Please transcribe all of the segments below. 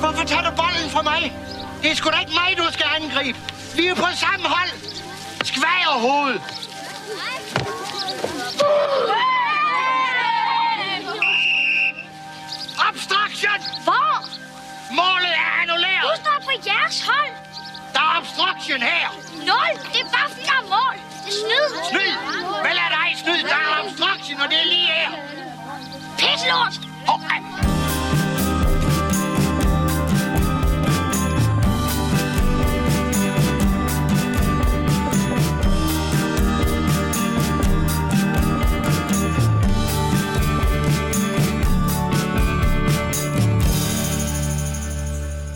Hvorfor tager du bolden fra mig? Det er sgu da ikke mig, du skal angribe. Vi er på samme hold. Skvagerhoved. Obstruction! Hvor? Målet er Du annulleret. står på jeres hold. Der er obstruction her. Nul. Det er bare fordi, der er mål. Det er snyd. Snyd! Hvad er dig snyd? Der er obstruction, og det er lige her. Pis lort. Oh,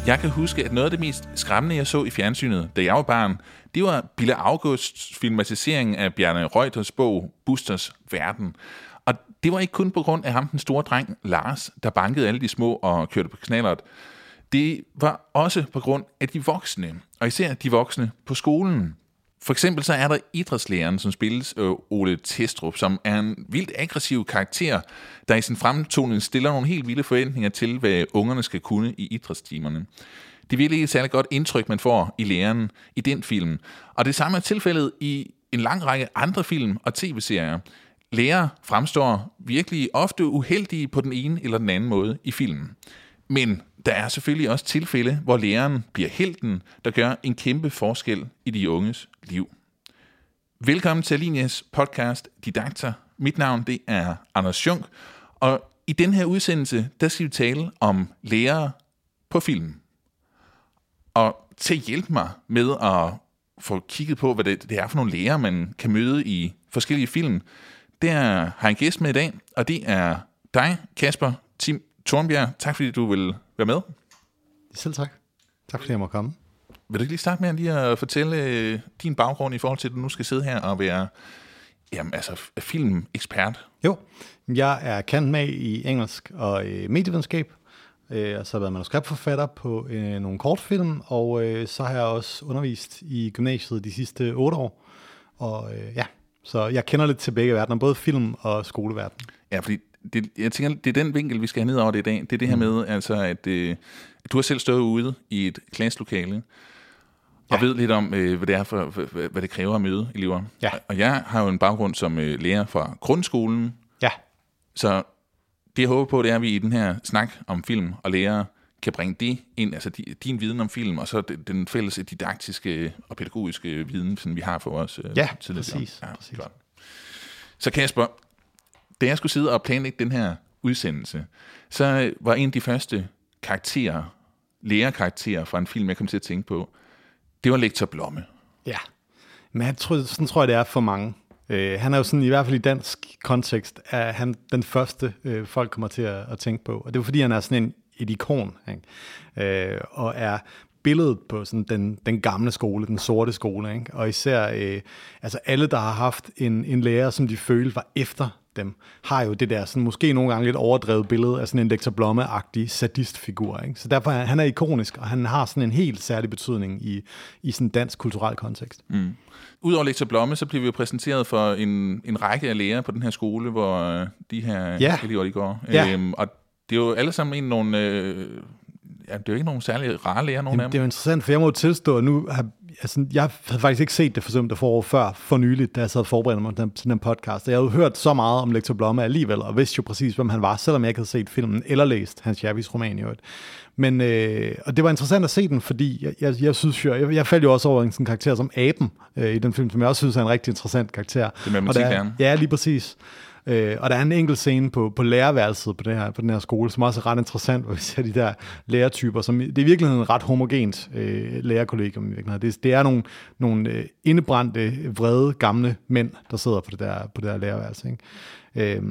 Jeg kan huske, at noget af det mest skræmmende, jeg så i fjernsynet, da jeg var barn, det var Bille Augusts filmatisering af Bjarne Reuters bog Busters Verden. Og det var ikke kun på grund af ham, den store dreng Lars, der bankede alle de små og kørte på knallert. Det var også på grund af de voksne, og især de voksne på skolen. For eksempel så er der idrætslæreren, som spilles øh, Ole Testrup, som er en vildt aggressiv karakter, der i sin fremtoning stiller nogle helt vilde forventninger til, hvad ungerne skal kunne i idrætstimerne. Det er virkelig et særligt godt indtryk, man får i læreren i den film. Og det samme er tilfældet i en lang række andre film og tv-serier. Lærer fremstår virkelig ofte uheldige på den ene eller den anden måde i filmen. Men der er selvfølgelig også tilfælde, hvor læreren bliver helten, der gør en kæmpe forskel i de unges liv. Velkommen til Alinias podcast Didakter. Mit navn det er Anders Schunk, og i den her udsendelse, der skal vi tale om lærere på film. Og til at hjælpe mig med at få kigget på, hvad det, det er for nogle lærere, man kan møde i forskellige film, der har jeg en gæst med i dag, og det er dig, Kasper Tim Tornbjerg. Tak fordi du vil være med. Selv tak. Tak fordi jeg må komme. Vil du ikke lige starte med lige at fortælle øh, din baggrund i forhold til, at du nu skal sidde her og være jamen, altså, filmekspert? Jo, jeg er kendt med i engelsk og øh, medievidenskab, øh, og så har jeg været manuskriptforfatter på øh, nogle kortfilm, og øh, så har jeg også undervist i gymnasiet de sidste otte år. Og øh, ja, så jeg kender lidt til begge verdener, både film og skoleverden. Ja, fordi det, jeg tænker, det er den vinkel, vi skal have ned over det i dag. Det er det her med, altså, at, øh, at du har selv stået ude i et klasselokale, og ved lidt om, øh, hvad det er for, hvad, det kræver at møde elever. Ja. Og jeg har jo en baggrund som øh, lærer fra grundskolen, Ja, så det jeg håber på, det er, at vi i den her snak om film og lærere kan bringe det ind, altså di- din viden om film, og så den, fælles didaktiske og pædagogiske viden, som vi har for os. øh, Ja, tidligere. præcis, præcis. Godt. Så Kasper, da jeg skulle sidde og planlægge den her udsendelse, så var en af de første karakterer, lærerkarakterer fra en film, jeg kom til at tænke på, det var Lektor Blomme. ja. Men han tror, sådan tror jeg, det er for mange. Øh, han er jo sådan, i hvert fald i dansk kontekst, er han den første, øh, folk kommer til at, at tænke på. Og det er fordi, han er sådan en, et ikon, ikke? Øh, og er billedet på sådan den, den gamle skole, den sorte skole. Ikke? Og især øh, altså alle, der har haft en, en lærer, som de følte var efter dem, har jo det der sådan, måske nogle gange lidt overdrevet billede af sådan en Lektor Blomme-agtig sadistfigur. Ikke? Så derfor er han er ikonisk, og han har sådan en helt særlig betydning i, i sådan dansk kulturel kontekst. Mm. Udover Lektor Blomme, så blev vi jo præsenteret for en, en række af lærere på den her skole, hvor øh, de her Ja. elever de går. Ja. Øhm, og det er jo alle sammen en nogle... Øh, ja, det er jo ikke nogen særlig rare lærere, nogen af Jamen, det er dem. jo interessant, for jeg må tilstå, at nu har, altså, jeg havde faktisk ikke set det forsømte forår før for nyligt, da jeg sad og forberedte mig til den, til den podcast. Jeg havde hørt så meget om Lektor Blomme alligevel, og vidste jo præcis, hvem han var, selvom jeg ikke havde set filmen eller læst Hans Jervis roman i øvrigt. Men, øh, og det var interessant at se den, fordi jeg, jeg, jeg synes jo, jeg, jeg faldt jo også over en sådan karakter som Aben øh, i den film, som jeg også synes er en rigtig interessant karakter. Det med er- matematiklæreren. Ja, lige præcis. Øh, og der er en enkelt scene på, på lærerværelset på, det her, på den her skole, som også er ret interessant, hvor vi ser de der lærertyper, som det er i virkeligheden et ret homogent øh, lærerkollegium. i virkeligheden. Det, det er nogle, nogle øh, indebrændte, vrede, gamle mænd, der sidder på det der, på det der lærerværelse. Ikke? Øh,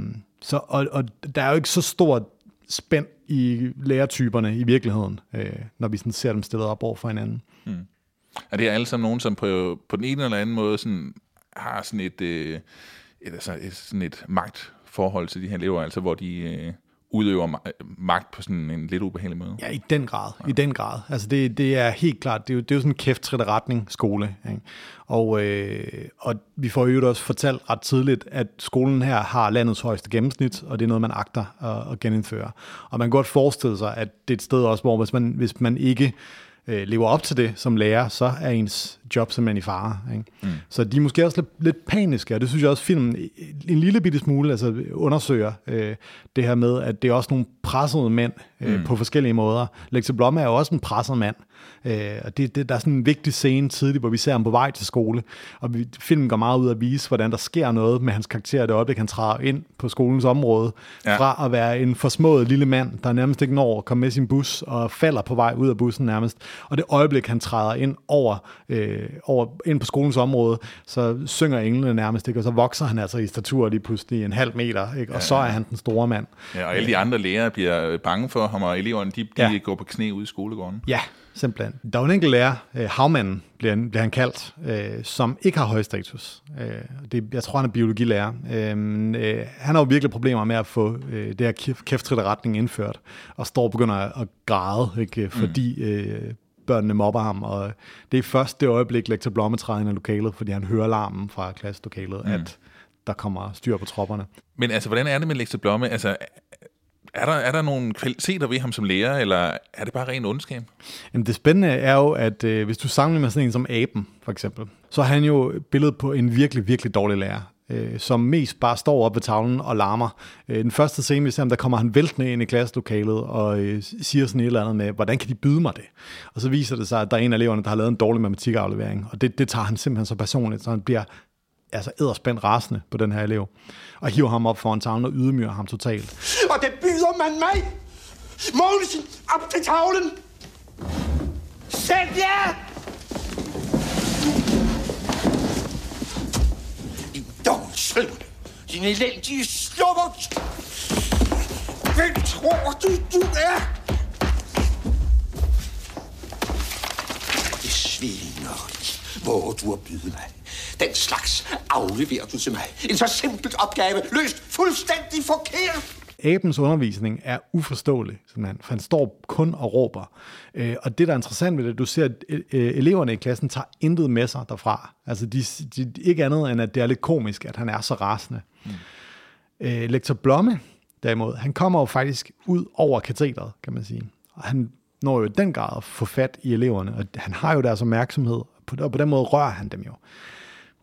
så, og, og der er jo ikke så stort spænd i lærertyperne i virkeligheden, øh, når vi sådan ser dem stillet op over for hinanden. Hmm. Er det alle sammen nogen, som på, på den ene eller anden måde sådan, har sådan et, øh, et, altså et, sådan et magtforhold til de her elever, altså hvor de øh, udøver ma- magt på sådan en lidt ubehagelig måde. Ja, i den grad. Ja. I den grad. Altså det, det er helt klart, det er jo, det er jo sådan en kæft retning skole. Ikke? Og, øh, og vi får jo også fortalt ret tidligt, at skolen her har landets højeste gennemsnit, og det er noget, man agter at, at genindføre. Og man kan godt forestille sig, at det er et sted også, hvor hvis man, hvis man ikke øh, lever op til det som lærer, så er ens job simpelthen i fare. Ikke? Mm. Så de er måske også lidt, lidt paniske, og det synes jeg også, filmen en lille bitte smule altså, undersøger øh, det her med, at det er også nogle pressede mænd øh, mm. på forskellige måder. Lexi Blom er jo også en presset mand, øh, og det, det, der er sådan en vigtig scene tidligt, hvor vi ser ham på vej til skole, og vi, filmen går meget ud at vise, hvordan der sker noget med hans karakter, det øjeblik, han træder ind på skolens område, ja. fra at være en forsmået lille mand, der nærmest ikke når at komme med sin bus, og falder på vej ud af bussen nærmest, og det øjeblik, han træder ind over øh, over, ind på skolens område, så synger englene nærmest, ikke? og så vokser han altså i statur lige pludselig en halv meter, ikke? og ja, så er han den store mand. Ja, og alle de andre lærere bliver bange for ham, og eleverne de, de ja. går på knæ ude i skolegården. Ja, simpelthen. Der er en enkelt lærer, øh, havmanden bliver, bliver han kaldt, øh, som ikke har høj status. Øh, det, jeg tror, han er biologilærer. Øh, øh, han har jo virkelig problemer med at få øh, det her kæftrit retning indført, og står og begynder at græde, ikke? fordi mm. øh, børnene mobber ham, og det er først det øjeblik, lektor Blomme træder ind i lokalet, fordi han hører larmen fra klasselokalet, mm. at der kommer styr på tropperne. Men altså, hvordan er det med lektor Blomme? Altså, er der, er der nogle kvaliteter ved ham som lærer, eller er det bare ren ondskab? Jamen det spændende er jo, at øh, hvis du sammenligner med sådan en som Aben, for eksempel, så er han jo billedet på en virkelig, virkelig dårlig lærer øh, som mest bare står op ved tavlen og larmer. Øh, den første scene, vi ser der kommer han væltende ind i klasselokalet og øh, siger sådan et eller andet med, hvordan kan de byde mig det? Og så viser det sig, at der er en af eleverne, der har lavet en dårlig matematikaflevering, og det, det tager han simpelthen så personligt, så han bliver altså æderspændt rasende på den her elev, og hiver ham op foran tavlen og ydmyger ham totalt. Og det byder man mig! Mogensen, op til tavlen! Sæt jer! Dovsøn! Din elendige slummer! Hvem tror du, du er? Det svineri, hvor du har byde mig. Den slags afleverer du til mig. En så simpel opgave, løst fuldstændig forkert. Abens undervisning er uforståelig, simpelthen, for han står kun og råber. Øh, og det, der er interessant ved det, du ser, at øh, eleverne i klassen tager intet med sig derfra. Altså, de, de, ikke andet end, at det er lidt komisk, at han er så rasende. Mm. Øh, Lektor Blomme, derimod, han kommer jo faktisk ud over katedret, kan man sige. Og han når jo den grad at få fat i eleverne, og han har jo deres opmærksomhed, og på den måde rører han dem jo.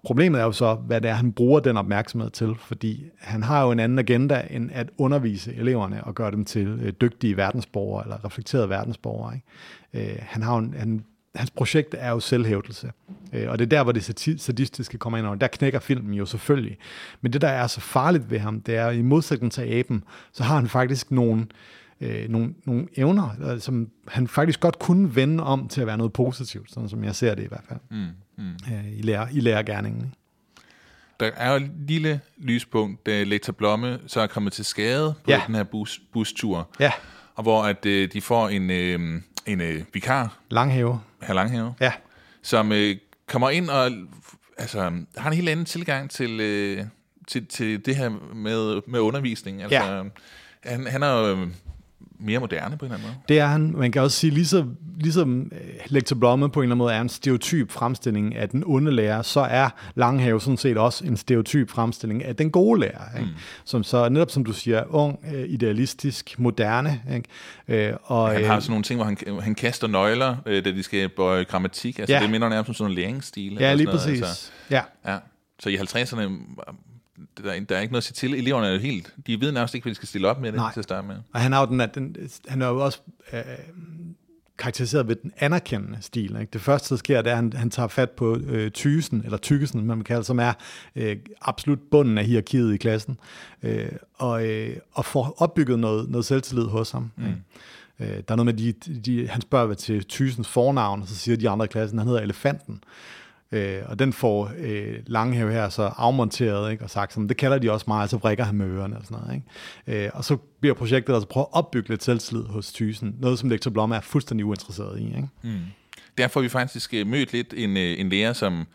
Problemet er jo så, hvad det er, han bruger den opmærksomhed til, fordi han har jo en anden agenda end at undervise eleverne og gøre dem til øh, dygtige verdensborgere eller reflekterede verdensborgere. Ikke? Øh, han har en, han, hans projekt er jo selvhævdelse, øh, og det er der, hvor det sadistiske kommer ind, og der knækker filmen jo selvfølgelig. Men det, der er så farligt ved ham, det er, i modsætning til aben, så har han faktisk nogle, øh, nogle, nogle evner, som han faktisk godt kunne vende om til at være noget positivt, sådan som jeg ser det i hvert fald. Mm mm. øh, i, lærer, i lærergærningen. Der er jo et lille lyspunkt, da Lektor Blomme så er kommet til skade på ja. den her bus, bustur. Ja. Og hvor at, øh, de får en, øh, en øh, vikar. Langhæve. Herr Langhæve. Ja. Som øh, kommer ind og altså, har en helt anden tilgang til, øh, til, til det her med, med undervisning. Altså, ja. Han, han er jo mere moderne på en eller anden måde. Det er han. Man kan også sige, ligesom, ligesom øh, Lektor Blomme på en eller anden måde er en stereotyp fremstilling af den onde lærer, så er Langhave sådan set også en stereotyp fremstilling af den gode lærer. Ikke? Mm. Som så netop som du siger, ung, øh, idealistisk, moderne. Ikke? Øh, og, han har sådan nogle ting, hvor han, han kaster nøgler, da de skal bøje grammatik. Altså, ja. Det minder nærmest som sådan en læringsstil. Ja, lige præcis. Altså, ja. ja. Så i 50'erne der, der er ikke noget at sige til. Eleverne er jo helt, de ved nærmest ikke, hvad de skal stille op med det Nej. til at starte med. Og han, har jo den, den, han er jo også øh, karakteriseret ved den anerkendende stil. Ikke? Det første, der sker, det er, at han, han tager fat på øh, tysen, eller tykkesen, man kalder som er øh, absolut bunden af hierarkiet i klassen, øh, og, øh, og får opbygget noget, noget selvtillid hos ham. Mm. Øh, der er noget med, de, de, han spørger til tysens fornavn, og så siger de andre i klassen, han hedder Elefanten. Øh, Øh, og den får øh, Langhæve her så afmonteret, ikke? og sagt, sådan, det kalder de også meget, så vrikker han med ørerne og sådan noget. Ikke? Øh, og så bliver projektet altså prøve at opbygge lidt selvtillid hos Thysen, noget som Lektor Blom er fuldstændig uinteresseret i. Ikke? Mm. Derfor får vi faktisk øh, mødt lidt en, øh, en lærer, som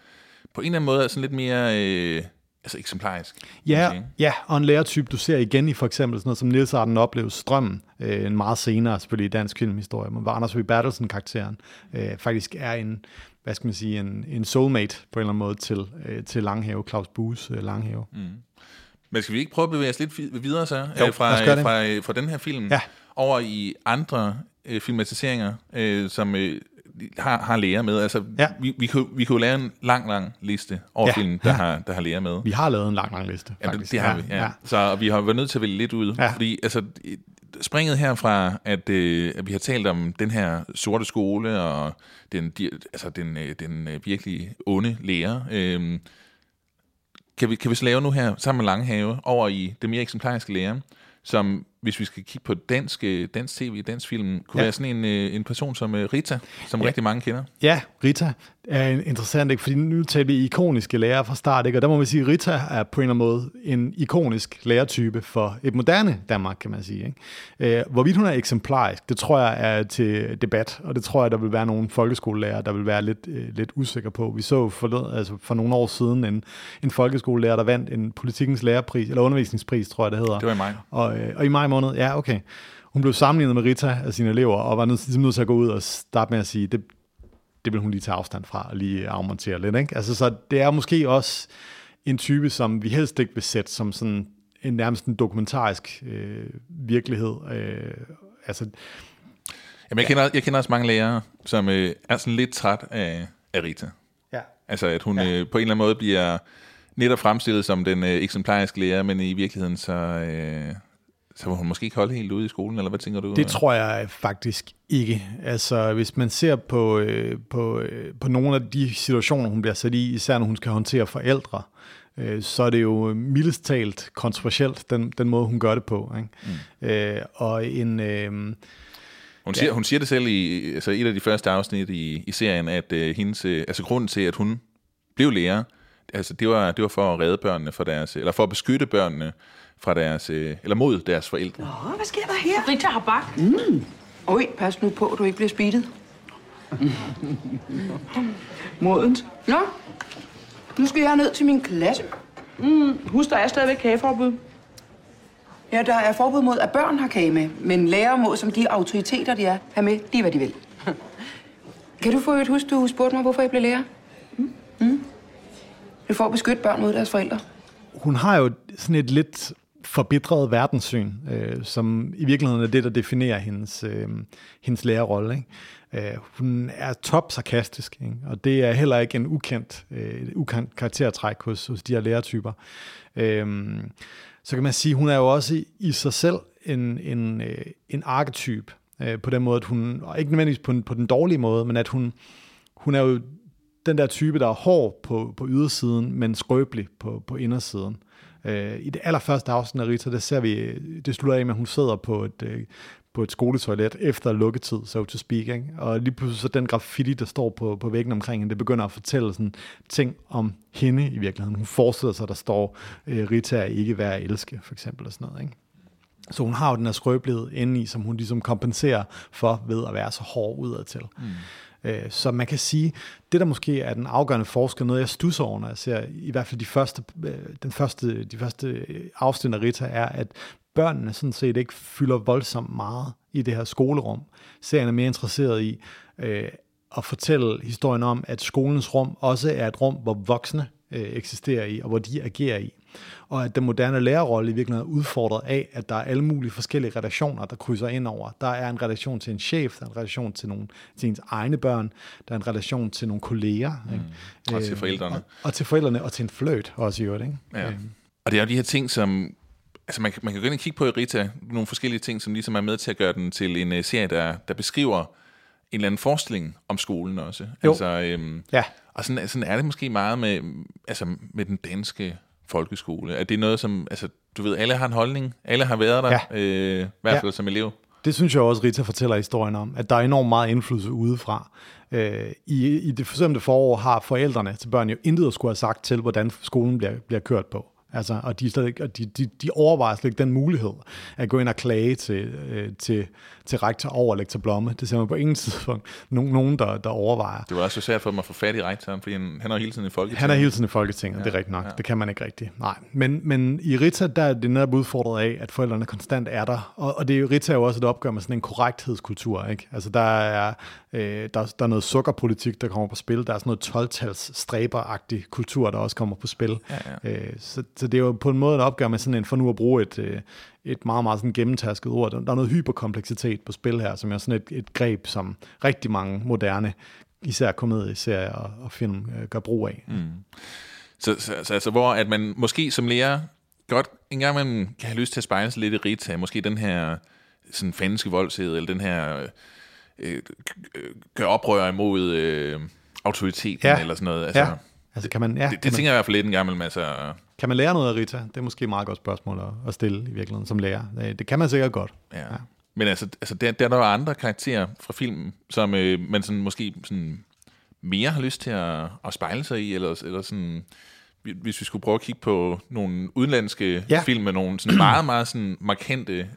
på en eller anden måde er sådan lidt mere... Øh altså eksemplarisk. Ja, ja, og en lærertype, du ser igen i for eksempel sådan noget som Niels Arden opleves Strømmen, øh, en meget senere selvfølgelig i dansk filmhistorie, men hvor Anders V. Bertelsen-karakteren øh, faktisk er en, hvad skal man sige, en, en soulmate på en eller anden måde til, øh, til Langhave, Claus Bues øh, Langhave. Mm. Men skal vi ikke prøve at bevæge os lidt videre så? Jo, øh, fra, det. fra, øh, fra den her film Ja. over i andre øh, filmatiseringer, øh, som øh, har, har læger med. Altså, Ja. vi, vi, kunne, vi kunne lave en lang, lang liste over Ja, film, der, ja. har, der har læger med. Vi har lavet en lang, lang liste, Ja, det, faktisk. det har vi, ja. ja. Så vi har været nødt til at vælge lidt ud, Ja. fordi altså, springet herfra, at, øh, at vi har talt om den her sorte skole, og den, de, altså den, øh, den øh, virkelig onde lærer, øh, kan vi, kan vi så lave nu her, sammen med Langhave, over i det mere eksemplariske lærer, som, hvis vi skal kigge på dansk, øh, dansk tv, dansk film, kunne Ja. være sådan en, øh, en person som øh, Rita, som Ja. rigtig mange kender. Ja, Rita er interessant, ikke? fordi nu taler vi ikoniske lærere fra start, ikke? og der må man sige, at Rita er på en eller anden måde en ikonisk lærertype for et moderne Danmark, kan man sige. Ikke? Hvorvidt hun er eksemplarisk, det tror jeg er til debat, og det tror jeg, der vil være nogle folkeskolelærer, der vil være lidt, lidt usikre på. Vi så for, altså for nogle år siden en, en folkeskolelærer, der vandt en politikens lærerpris, eller undervisningspris, tror jeg, det hedder. Det var i maj. Og, og i maj måned, ja, okay. Hun blev sammenlignet med Rita af sine elever, og var nødt, ligesom nødt til at gå ud og starte med at sige, det, det vil hun lige tage afstand fra, og lige afmontere lidt. Ikke? Altså, så det er måske også en type, som vi helst ikke vil sætte som sådan en nærmest en dokumentarisk øh, virkelighed. Øh, altså, Jamen, jeg, kender, jeg kender også mange lærere, som øh, er sådan lidt træt af, af Rita. ja. Altså, at hun ja. øh, på en eller anden måde bliver netop fremstillet som den øh, eksemplariske lærer, men i virkeligheden så, øh, så vil hun måske ikke holde helt ude i skolen, eller hvad tænker du? Det tror jeg faktisk ikke. Altså, hvis man ser på, øh, på, øh, på nogle af de situationer, hun bliver sat i, især når hun skal håndtere forældre, øh, så er det jo mildest talt kontroversielt, den, den måde, hun gør det på. Ikke? Mm. Øh, og en... Øh, Hun siger, hun siger det selv i altså et af de første afsnit i, i serien, at øh, hendes, øh, altså grunden til, at hun blev lærer, altså det var, det var for at redde børnene fra deres, eller for at beskytte børnene fra deres, øh, eller mod deres forældre. Åh, hvad sker der her? Rita har bagt. Oj, pas nu på, at du ikke bliver speedet. Modent. Nå, nu skal jeg ned til min klasse. Husk, der er stadigvæk kageforbud. Ja, der er forbud mod, at børn har kage med, men lærere må, som de autoriteter, de er, have med, de er, hvad de vil. Kan du få et husk, du spurgte mig, hvorfor jeg blev lærer? Mm? Mm? Det er for at beskytte børn mod deres forældre. hun har jo sådan et lidt forbitret verdenssyn, øh, som i virkeligheden er det, der definerer hendes, øh, hendes lærerrolle. Ikke? Øh, hun er top sarkastisk, ikke? og det er heller ikke en ukendt, øh, ukendt karaktertræk hos, hos de her lærertyper. Øh, så kan man sige, hun er jo også i, i sig selv en, en, øh, en arketyp, øh, på den måde, at hun, og ikke nødvendigvis på, på den dårlige måde, men at hun, hun er jo den der type, der er hård på, på ydersiden, men skrøbelig på, på indersiden. Øh, I det allerførste afsnit af Rita, der ser vi, det slutter af med, at hun sidder på et, øh, på et skoletoilet efter lukketid, so to speak. Ikke? Og lige pludselig så den graffiti, der står på, på væggen omkring hende, det begynder at fortælle sådan ting om hende i virkeligheden. Hun forestiller sig, at der står, øh, Rita er ikke værd at elske, for eksempel. Og sådan noget, ikke? Så hun har jo den her skrøbelighed inde i, som hun ligesom kompenserer for ved at være så hård udadtil. Mm. Øh, Så man kan sige, det der måske er den afgørende forskel, noget jeg stusser over, når jeg ser i hvert fald de første, øh, den første, de første øh, afsnit af Rita, er, at børnene sådan set ikke fylder voldsomt meget i det her skolerum. Serien er mere interesseret i øh, at fortælle historien om, at skolens rum også er et rum, hvor voksne øh, eksisterer i, og hvor de agerer i. Og at den moderne lærerrolle i virkeligheden er udfordret af, at der er alle mulige forskellige relationer, der krydser ind over. Der er en relation til en chef, der er en relation til, nogle, til ens egne børn, der er en relation til nogle kolleger. Ikke? Og til Øh, forældrene. Og, og til forældrene, og til en fløjt også i øvrigt. Ikke? Ja. Øh, Og det er jo de her ting, som... Altså, man, man kan gå ind og kigge på i Rita, nogle forskellige ting, som ligesom er med til at gøre den til en uh, serie, der, der beskriver en eller anden forestilling om skolen også. Jo. Altså, øhm, Ja. Og sådan, sådan er det måske meget med, altså, med den danske folkeskole. At det er noget, som... Altså, du ved, alle har en holdning. Alle har været der, Ja. øh, i hvert Ja. fald som elev. Det synes jeg også, Rita fortæller historien om, at der er enormt meget indflydelse udefra. Øh, i, I det forsømte forår har forældrene til børn jo intet at skulle have sagt til, hvordan skolen bliver, bliver kørt på. Altså, og de, er slet ikke, og de, de, de overvejer slet ikke den mulighed at gå ind og klage til, øh, til, til rektor over lektor Blomme. Det ser man på ingen tidspunkt nogen, nogen der, der overvejer. Det var også så svært for dem at få fat i rektoren, fordi han, han er hele tiden i Folketinget. Han er hele tiden i Folketinget, ja, det er rigtigt nok. Ja. Det kan man ikke rigtigt. Nej, men, men i Rita, der er det netop udfordret af, at forældrene konstant er der. Og, og det er Rita er jo også et opgør med sådan en korrekthedskultur. Ikke? Altså, der er, øh, der, der er noget sukkerpolitik, der kommer på spil. Der er sådan noget 12-tals stræberagtig kultur, der også kommer på spil. Ja, ja. Øh, så, så det er jo på en måde et opgør med sådan en, for nu at bruge et, øh, et meget, meget sådan gennemtasket ord. Der er noget hyperkompleksitet på spil her, som er sådan et, et greb, som rigtig mange moderne, især komedieserier og, og film, øh, gør brug af. Mm. Så, så, så altså, hvor at man måske som lærer godt en gang man kan have lyst til at spejle sig lidt i Rita, måske den her sådan fanske voldshed, eller den her øh, gør oprør imod øh, autoriteten, ja. eller sådan noget. Altså, ja. Altså, kan man, ja, det, det kan tænker man, jeg i hvert fald lidt en gang imellem. Altså, kan man lære noget af Rita? Det er måske et meget godt spørgsmål at, at stille i virkeligheden som lærer. Det kan man sikkert godt. Ja. ja. Men altså, altså der, der er der andre karakterer fra filmen, som øh, man sådan, måske sådan mere har lyst til at, at spejle sig i, eller, eller sådan hvis vi skulle prøve at kigge på nogle udenlandske ja. film med nogle sådan meget, meget sådan markante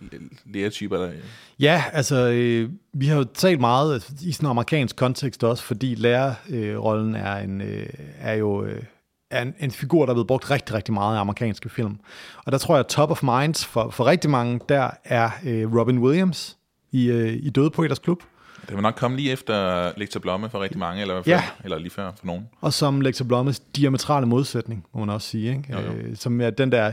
lærertyper. Der. Ja, altså øh, vi har jo talt meget i sådan en amerikansk kontekst også, fordi lærerrollen øh, er, en, øh, er jo øh, er en, en figur, der er blevet brugt rigtig, rigtig meget i amerikanske film. Og der tror jeg, at top of minds for, for rigtig mange, der er øh, Robin Williams i, øh, i Døde Poeters Klub. Det vil nok komme lige efter Lektor Blomme for rigtig mange, eller, før, ja. eller lige før for nogen. Og som Lektor Blommes diametrale modsætning, må man også sige. Ikke? Jo, jo. Øh, som er den der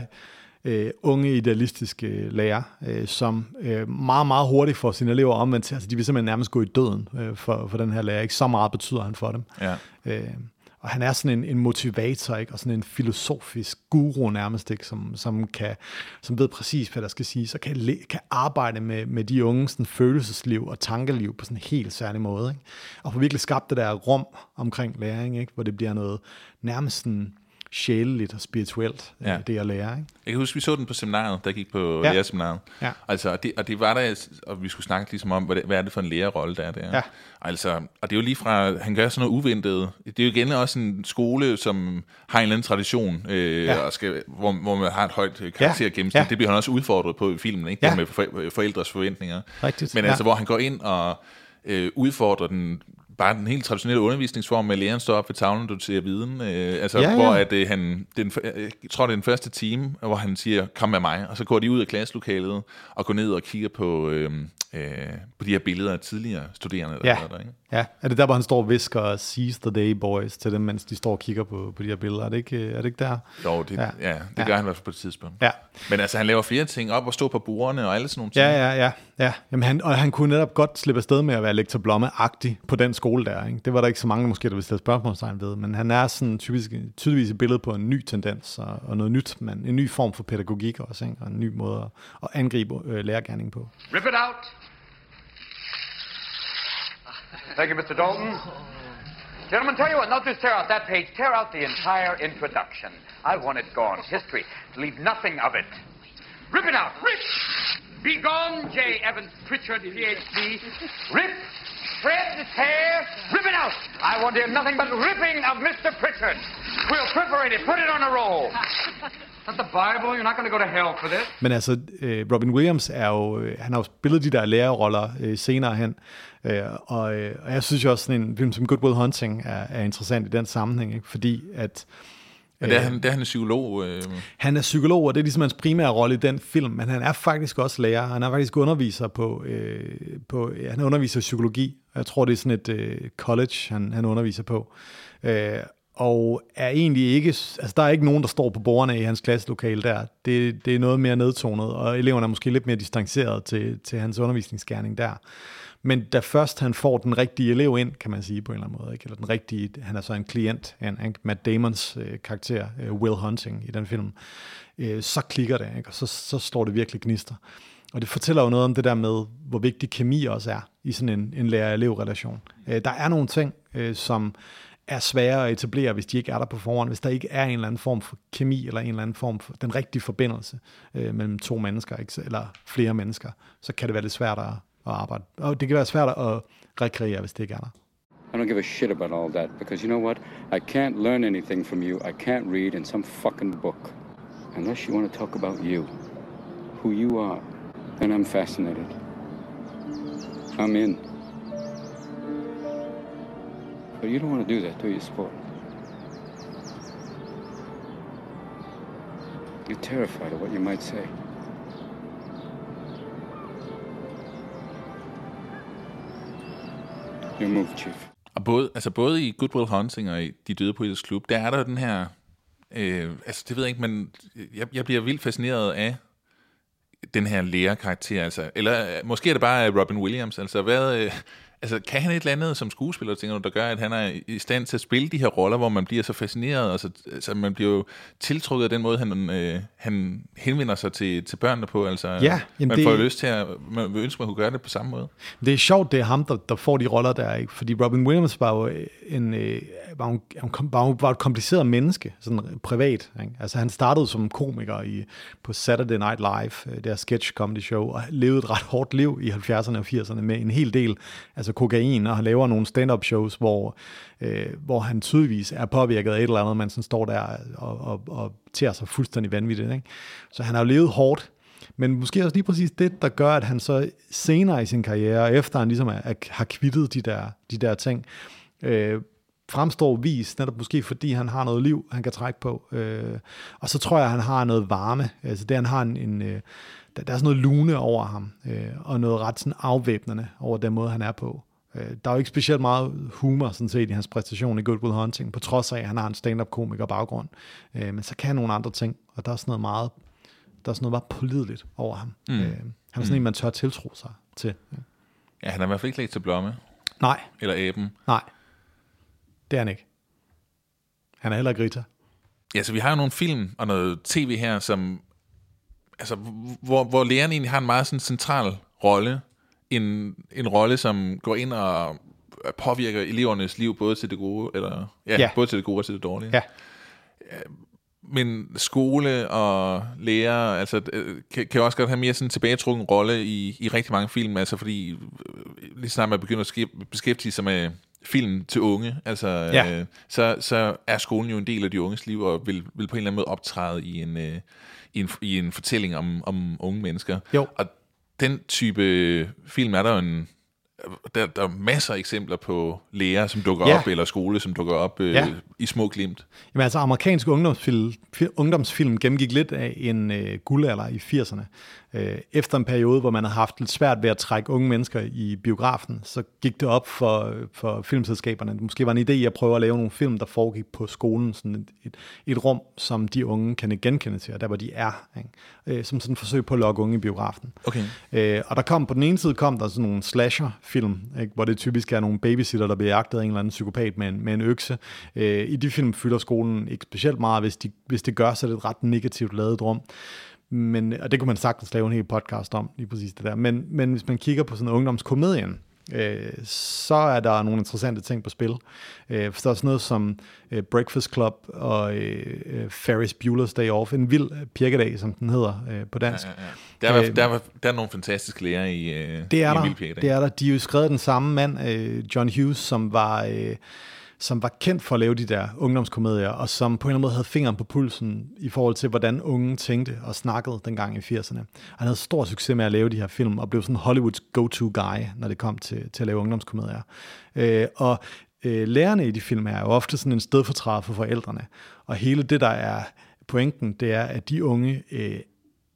øh, unge idealistiske lærer, øh, som øh, meget, meget hurtigt får sine elever omvendt. Altså, de vil simpelthen nærmest gå i døden øh, for, for den her lærer. Ikke så meget betyder han for dem. Ja. Øh, og han er sådan en, en motivator, ikke? og sådan en filosofisk guru nærmest, ikke? Som, som, kan, som ved præcis, hvad der skal siges, så kan, kan arbejde med, med de unge sådan, følelsesliv og tankeliv på sådan en helt særlig måde. Ikke? Og få virkelig skabt det der rum omkring læring, ikke? hvor det bliver noget nærmest sådan, sjæleligt og spirituelt, ja. Øh, det at lære. Ikke? Jeg kan huske, vi så den på seminaret, der gik på ja. lærerseminaret. Ja. Altså, og, det, og det var der, og vi skulle snakke ligesom om, hvad, det, hvad er det for en lærerrolle, der er der. Ja. Altså, og det er jo lige fra, han gør sådan noget uventet. Det er jo igen også en skole, som har en eller anden tradition, øh, ja. og skal, hvor, hvor man har et højt karaktergennemsnit. Ja. Ja. Det bliver han også udfordret på i filmen, ikke? Ja. med forældres forventninger. Rigtigt. Men altså, hvor han går ind og øh, udfordrer den bare den helt traditionelle undervisningsform med læreren står op ved tavlen, du ser viden. Øh, altså, ja, ja. hvor at, øh, han, den, øh, jeg tror, det er den første time, hvor han siger, kom med mig. Og så går de ud af klasselokalet og går ned og kigger på, øh, øh, på de her billeder af tidligere studerende. Der ja. der, ikke? ja, er det der, hvor han står og visker Seize the Day Boys til dem, mens de står og kigger på, på de her billeder? Er det ikke, er det ikke der? Jo, det, ja. ja, det ja. gør han i hvert fald på et tidspunkt. Ja. Men altså, han laver flere ting op og stå på bordene og alle sådan nogle ting. Ja, ja, ja. Ja. Jamen, han, og han kunne netop godt slippe afsted med at være lektor Blomme-agtig på den skole der. Ikke? Det var der ikke så mange måske, der ville stille spørgsmålstegn ved, men han er sådan typisk, tydeligvis et billede på en ny tendens og, og noget nyt, men en ny form for pædagogik også, ikke? og en ny måde at, at angribe øh, lærergærningen på. Rip it out! Thank you, Mr. Dalton. Gentlemen, tell you what, not just tear out that page, tear out the entire introduction. I want it gone. History. Leave nothing of it. Rip it out. Rip! Be gone, J. Evans Pritchard, PhD. Rip! Shred hair! Rip it out! I want to hear nothing but ripping of Mr. Pritchard. We'll perforate it. Put it on a roll. Not the Bible. You're not going to go to hell for this. Men altså, øh, Robin Williams er jo, øh, han har jo spillet de der lærerroller øh, senere hen, og, og jeg synes jo også, sådan en film som Good Will Hunting er, er interessant i den sammenhæng, ikke? fordi at Ja, det er, han, det er han er psykolog. Øh. Han er psykolog, og det er ligesom hans primære rolle i den film, men han er faktisk også lærer. Han er faktisk underviser på, øh, på han underviser psykologi. Jeg tror, det er sådan et øh, college, han, han underviser på. Øh, og er egentlig ikke, altså der er ikke nogen, der står på bordene i hans klasselokale der. Det, det er noget mere nedtonet, og eleverne er måske lidt mere distanceret til, til hans undervisningsgærning der. Men da først han får den rigtige elev ind, kan man sige på en eller anden måde, ikke? eller den rigtige, han er så en klient, en, en Matt Damons øh, karakter, øh, Will Hunting i den film, øh, så klikker det, ikke? og så, så slår det virkelig gnister. Og det fortæller jo noget om det der med, hvor vigtig kemi også er i sådan en, en lærer-elev-relation. Øh, der er nogle ting, øh, som er svære at etablere, hvis de ikke er der på forhånd, hvis der ikke er en eller anden form for kemi, eller en eller anden form for den rigtige forbindelse øh, mellem to mennesker, ikke? eller flere mennesker, så kan det være lidt svært at, at arbejde. Og det kan være svært at rekreere, hvis det ikke er der. I don't give a shit about all that, because you know what? I can't learn anything from you. I can't read in some fucking book. Unless you want to talk about you, who you are, then I'm fascinated. I'm in. But you don't want to do that, do you, sport? You're terrified of what you might say. Your move, Chief. Og både, altså både i Good Will Hunting og i De Døde Poeters Klub, der er der den her... Øh, altså, det ved jeg ikke, men jeg, jeg bliver vildt fascineret af den her lærerkarakter. Altså, eller øh, måske er det bare øh, Robin Williams. Altså, hvad, øh, altså, kan han et eller andet som skuespiller, tænker du, der gør, at han er i stand til at spille de her roller, hvor man bliver så fascineret, og så, altså, man bliver jo tiltrukket af den måde, han, øh, han henvender sig til, til børnene på. Altså, Ja, man det- får lyst til at, man vil ønske, man kunne gøre det på samme måde. Det er sjovt, det er ham, der, der får de roller der, ikke? fordi Robin Williams var jo en, øh, var, kom- var, var et kompliceret menneske, sådan privat. Ikke? Altså han startede som komiker i, på Saturday Night Live, øh, det her sketch comedy show, og levede et ret hårdt liv i 70'erne og 80'erne med en hel del altså Altså kokain, og han laver nogle stand-up shows, hvor, øh, hvor han tydeligvis er påvirket af et eller andet, man sådan står der og, og, og tager sig fuldstændig vanvittigt. Ikke? Så han har jo levet hårdt, men måske også lige præcis det, der gør, at han så senere i sin karriere, efter han ligesom er, er, har kvittet de der, de der ting, øh, fremstår vis, netop måske fordi han har noget liv, han kan trække på. Øh, og så tror jeg, at han har noget varme. Altså det, han har en, en øh, der, der er sådan noget lune over ham, øh, og noget ret sådan afvæbnende over den måde, han er på. Øh, der er jo ikke specielt meget humor sådan set i hans præstation i Good Will Hunting, på trods af, at han har en stand-up komiker baggrund. Øh, men så kan han nogle andre ting, og der er sådan noget meget, der er sådan noget meget pålideligt over ham. Mm. Øh, han er sådan en, man tør tiltro sig til. Ja, han er i hvert fald ikke lægt til blomme, Nej, eller æben. nej. Det er han ikke. Han er heller ikke Rita. Ja, så vi har jo nogle film og noget tv her, som, altså, hvor, hvor læreren egentlig har en meget sådan central rolle. En, en rolle, som går ind og påvirker elevernes liv, både til det gode, eller, ja, Ja. både til det gode og til det dårlige. Ja. Men skole og lærer, altså, øh, kan, kan også godt have mere sådan en tilbagetrukken rolle i, i rigtig mange film, altså fordi øh, lige snart man begynder at beskæftige sig med film til unge, altså, Ja. øh, så, så er skolen jo en del af de unges liv, og vil, vil på en eller anden måde optræde i en, øh, i en, i en fortælling om, om unge mennesker. Jo. Og den type film er der jo en, der, der er masser af eksempler på lærer, som dukker Ja. op, eller skole, som dukker op øh, Ja. i små glimt. Jamen altså, amerikansk ungdomsfilm, fi- ungdomsfilm gennemgik lidt af en øh, guldalder i 80'erne. Øh, efter en periode, hvor man havde haft lidt svært ved at trække unge mennesker i biografen, så gik det op for, for filmselskaberne. Det måske var en idé at prøve at lave nogle film, der foregik på skolen, sådan et, et, et rum, som de unge kan genkende til, og der hvor de er, ikke? Øh, som sådan et forsøg på at lokke unge i biografen. Okay. Øh, og der kom på den ene side kom der sådan nogle slasher-film, ikke, hvor det typisk er nogle babysitter, der bliver jagtet af en eller anden psykopat med en, med en økse. Øh, I de film fylder skolen ikke specielt meget, hvis, de, hvis det gør, så er det et ret negativt lavet rum. Men, og det kunne man sagtens lave en hel podcast om, lige præcis det der. Men, men hvis man kigger på sådan ungdomskomedien, øh, så er der nogle interessante ting på spil. Øh, for der er sådan noget som øh, Breakfast Club og øh, øh, Ferris Bueller's Day Off, en vild øh, pirkedag, som den hedder øh, på dansk. Ja, ja. Der, er, Øh, der, er, der er nogle fantastiske lærer i, øh, Det er i en der. vild pjæk, Det er der. De er jo skrevet den samme mand, øh, John Hughes, som var, øh, som var kendt for at lave de der ungdomskomedier, og som på en eller anden måde havde fingeren på pulsen i forhold til, hvordan unge tænkte og snakkede dengang i 80'erne. Han havde stor succes med at lave de her film, og blev sådan Hollywoods go-to guy, når det kom til, til at lave ungdomskomedier. Øh, og øh, lærerne i de film er jo ofte sådan en stedfortræder for forældrene. Og hele det, der er pointen, det er, at de unge, øh,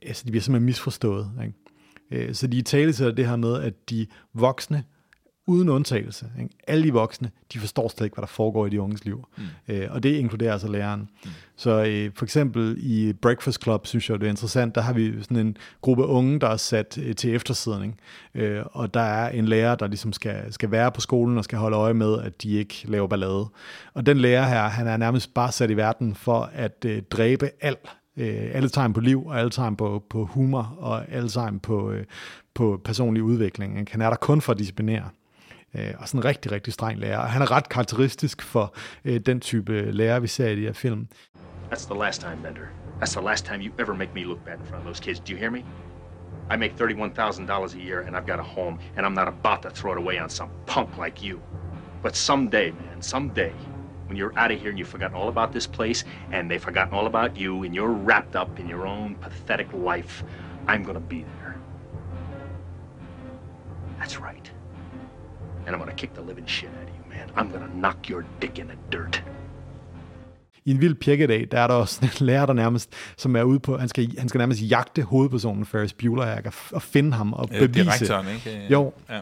altså de bliver simpelthen misforstået. Ikke? Øh, Så de i tale til det her med, at de voksne, uden undtagelse, ikke? alle de voksne, de forstår slet ikke, hvad der foregår i de unges liv. Mm. Øh, og det inkluderer altså læreren. Mm. Så øh, for eksempel i Breakfast Club, synes jeg, det er interessant, der har vi sådan en gruppe unge, der er sat øh, til eftersidning. Øh, og der er en lærer, der ligesom skal, skal være på skolen og skal holde øje med, at de ikke laver ballade. Og den lærer her, han er nærmest bare sat i verden for at øh, dræbe alt øh, alle tegn på liv, og alle tegn på, på humor, og alle tegn på, øh, på personlig udvikling. Ikke? Han er der kun for at disciplinere. Øh, og sådan en rigtig, rigtig streng lærer. Han er ret karakteristisk for øh, den type lærer, vi ser i de her film. That's the last time, Bender. That's the last time you ever make me look bad in front of those kids. Do you hear me? I make $31,000 a year and I've got a home and I'm not about to throw it away on some punk like you. But someday, man, someday, when you're out of here and you've forgotten all about this place and they've forgotten all about you and you're wrapped up in your own pathetic life, I'm gonna be there. That's right. And I'm gonna kick the living shit out of you, man. I'm gonna knock your dick in the dirt. I en vild pjekkedag, der er der også en lærer, der nærmest, som er ude på, han skal, han skal nærmest jagte hovedpersonen Ferris Bueller, og, og finde ham og bevise. direktøren, ikke? Jo, Ja.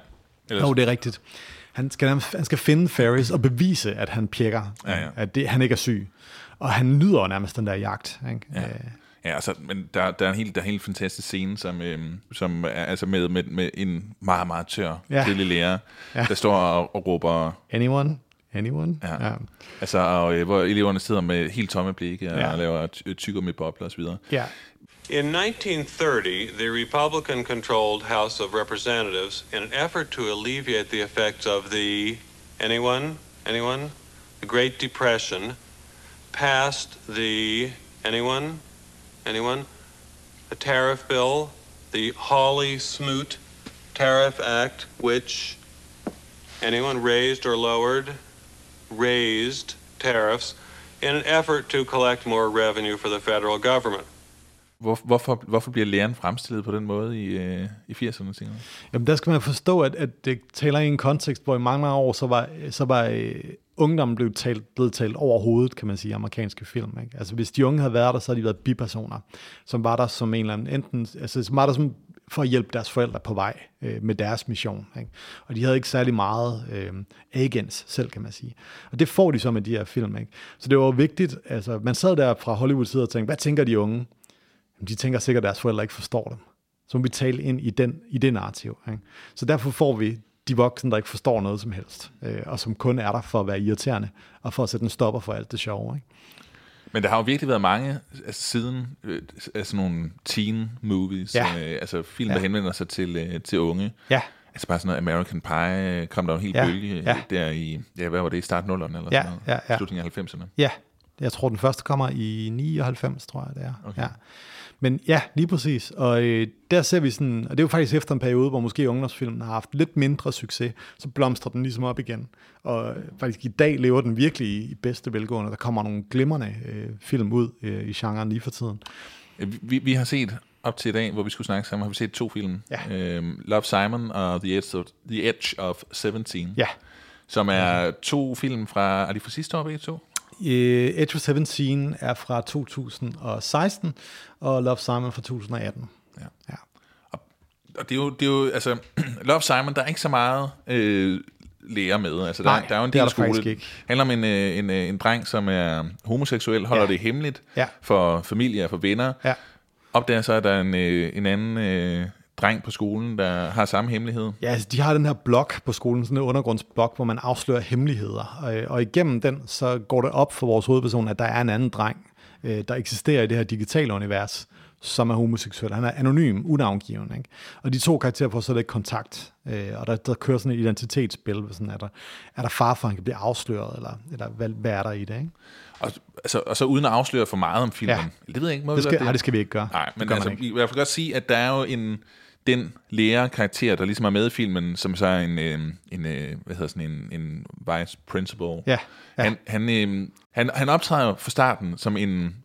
jo, det er rigtigt. Han skal, nærmest, han skal finde Ferris og bevise, at han pjekker, Ja, ja. at det, han ikke er syg. Og han nyder nærmest den der jagt. Ikke? Ja. Øh, Ja, altså, men der, der er en helt, der er en helt fantastisk scene, som, øhm, som er altså med, med, med en meget, meget tør Ja. tidlig lærer, Ja. der står og, og råber, Anyone? Anyone? ja. ja. Altså, og, øh, hvor eleverne sidder med helt tomme blikke og Ja. laver ty- tykker med bobler osv. ja. In 1930, the Republican controlled House of Representatives, in an effort to alleviate the effects of the anyone, anyone, the Great Depression, passed the anyone, anyone, a tariff bill, the Hawley Smoot Tariff Act, which anyone raised or lowered, raised tariffs in an effort to collect more revenue for the federal government. Hvor, hvorfor, hvorfor bliver læreren fremstillet på den måde i, øh, i 80'erne, tænker? Jamen, der skal man forstå, at, at det taler i en kontekst, hvor i mange mange år, så var, så var øh, ungdommen blev talt, blevet talt over hovedet, kan man sige, amerikanske film. Ikke? Altså, hvis de unge havde været der, så havde de været bipersoner, som var der som en eller anden, enten, altså, som var der som for at hjælpe deres forældre på vej øh, med deres mission. Ikke? Og de havde ikke særlig meget øh, agens selv, kan man sige. Og det får de så med de her film. Ikke? Så det var vigtigt, altså man sad der fra Hollywoods side og tænkte, hvad tænker de unge? Jamen, de tænker sikkert, at deres forældre ikke forstår dem. Så må vi tale ind i, den, i det narrativ. Ikke? Så derfor får vi de voksne, der ikke forstår noget som helst, øh, og som kun er der for at være irriterende, og for at sætte en stopper for alt det sjove. Ikke? Men der har jo virkelig været mange altså, siden øh, altså nogle teen movies, Ja. øh, altså film, Ja. der henvender sig til, øh, til unge. Ja. Altså bare sådan noget American Pie, øh, kom der en hel Ja, bølge ja. ja. der i, ja, hvad var det, i start 0'erne eller Ja, sådan noget? ja, ja. Slutningen af 90'erne. Ja, jeg tror, den første kommer i 99, tror jeg, det er. Okay. Ja. Men ja, lige præcis. Og øh, der ser vi sådan, og det er jo faktisk efter en periode, hvor måske ungdomsfilmen har haft lidt mindre succes, så blomstrer den ligesom op igen. Og øh, faktisk i dag lever den virkelig i, i bedste velgående. Der kommer nogle glimrende øh, film ud øh, i genren lige for tiden. Øh, Vi, vi har set op til i dag, hvor vi skulle snakke sammen, har vi set to film. Ja. Øhm, Love Simon og The Edge of, The Edge of 17. Ja. Som er to film fra, er de fra sidste år begge to? Edge of 17 er fra 2016, og Love Simon fra 2018. Ja. Ja. Og det er jo, det er jo altså, Love Simon, der er ikke så meget øh, lære med. Altså, der, Nej, der er jo en det del faktisk skole. ikke. handler om en, øh, en, øh, en dreng, som er homoseksuel, holder Ja. det hemmeligt Ja. for familie og for venner. Ja. Opdager så, at der er en, øh, en anden øh, dreng på skolen, der har samme hemmelighed. Ja, altså, de har den her blog på skolen, sådan en undergrundsblog, hvor man afslører hemmeligheder. Og, og igennem den, så går det op for vores hovedperson, at der er en anden dreng, øh, der eksisterer i det her digitale univers, som er homoseksuel. Han er anonym, unavngiven. Ikke? Og de to karakterer får så lidt kontakt. Øh, og der, der kører sådan et identitetsspil. Sådan, er, der, er der far for, at han kan blive afsløret, eller, eller hvad, hvad er der i det? Ikke? Og, altså, og så uden at afsløre for meget om filmen. Ja. Det ved jeg ikke, må Det skal, godt nej, det skal vi ikke gøre. Nej, Det men altså, man ikke. vi- jeg vil godt sige, at der er jo en, den lærer-karakter, der ligesom er med i filmen, som så er en, øh, en øh, hvad hedder sådan en, en vice principal. Ja, ja. Han, han, øh, han, han optræder fra starten som en,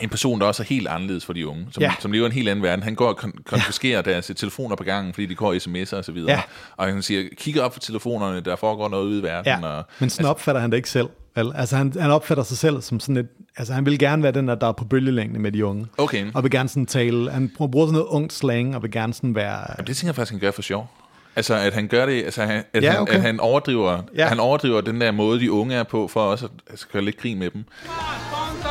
en person, der også er helt anderledes for de unge, som, Ja. som lever i en helt anden verden. Han går og kon- konfiskerer deres telefoner på gangen, fordi de går sms'er og så videre. Ja. Og han siger, kigger op for telefonerne, der foregår noget ude i verden. Ja, og, men sådan opfatter han det ikke selv. Vel? Altså han, han opfatter sig selv som sådan et, altså han vil gerne være den, der, der er på bølgelængde med de unge. Okay. Og vil gerne sådan tale, han bruger sådan noget ungt slang, og vil gerne sådan være, Jamen, det tænker jeg faktisk, han gør for sjov. Altså, at han gør det, altså, han- at, Ja, han, okay. at han, overdriver, Ja. han overdriver den der måde, de unge er på, for også at altså, gøre lidt grin med dem. Phones